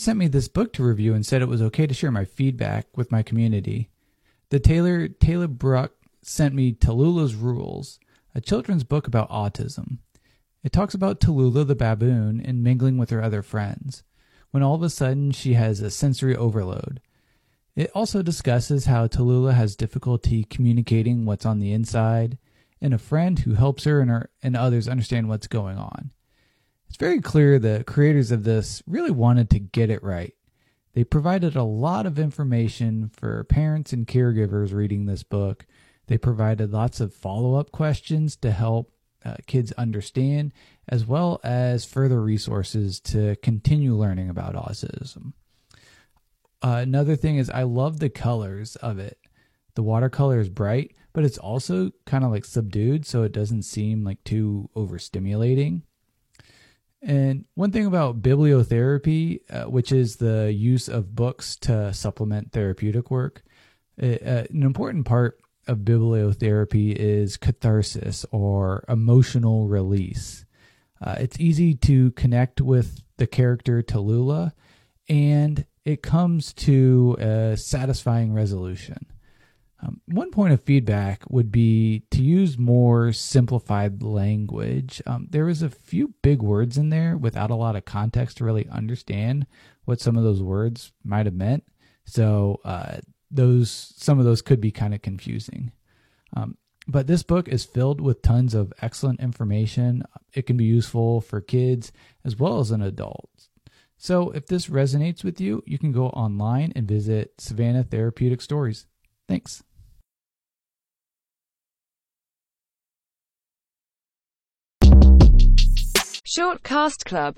sent me this book to review and said it was okay to share my feedback with my community. The Taylor Talya Bruck sent me Tallulah's Rules, a children's book about autism. It talks about Tallulah the baboon and mingling with her other friends, when all of a sudden she has a sensory overload. It also discusses how Tallulah has difficulty communicating what's on the inside, and a friend who helps her and, her and others understand what's going on. It's very clear the creators of this really wanted to get it right. They provided a lot of information for parents and caregivers reading this book. They provided lots of follow up questions to help uh, kids understand, as well as further resources to continue learning about autism. Uh, another thing is, I love the colors of it. The watercolor is bright, but it's also kind of like subdued, so it doesn't seem like too overstimulating. And one thing about bibliotherapy, uh, which is the use of books to supplement therapeutic work, uh, uh, an important part of bibliotherapy is catharsis or emotional release. Uh, it's easy to connect with the character Tallulah, and it comes to a satisfying resolution. Um, one point of feedback would be to use more simplified language. Um, there was a few big words in there without a lot of context to really understand what some of those words might have meant. So uh, those some of those could be kind of confusing. Um, but this book is filled with tons of excellent information. It can be useful for kids as well as an adult. So if this resonates with you, you can go online and visit Savannah Therapeutic Stories. Thanks. Short Cast Club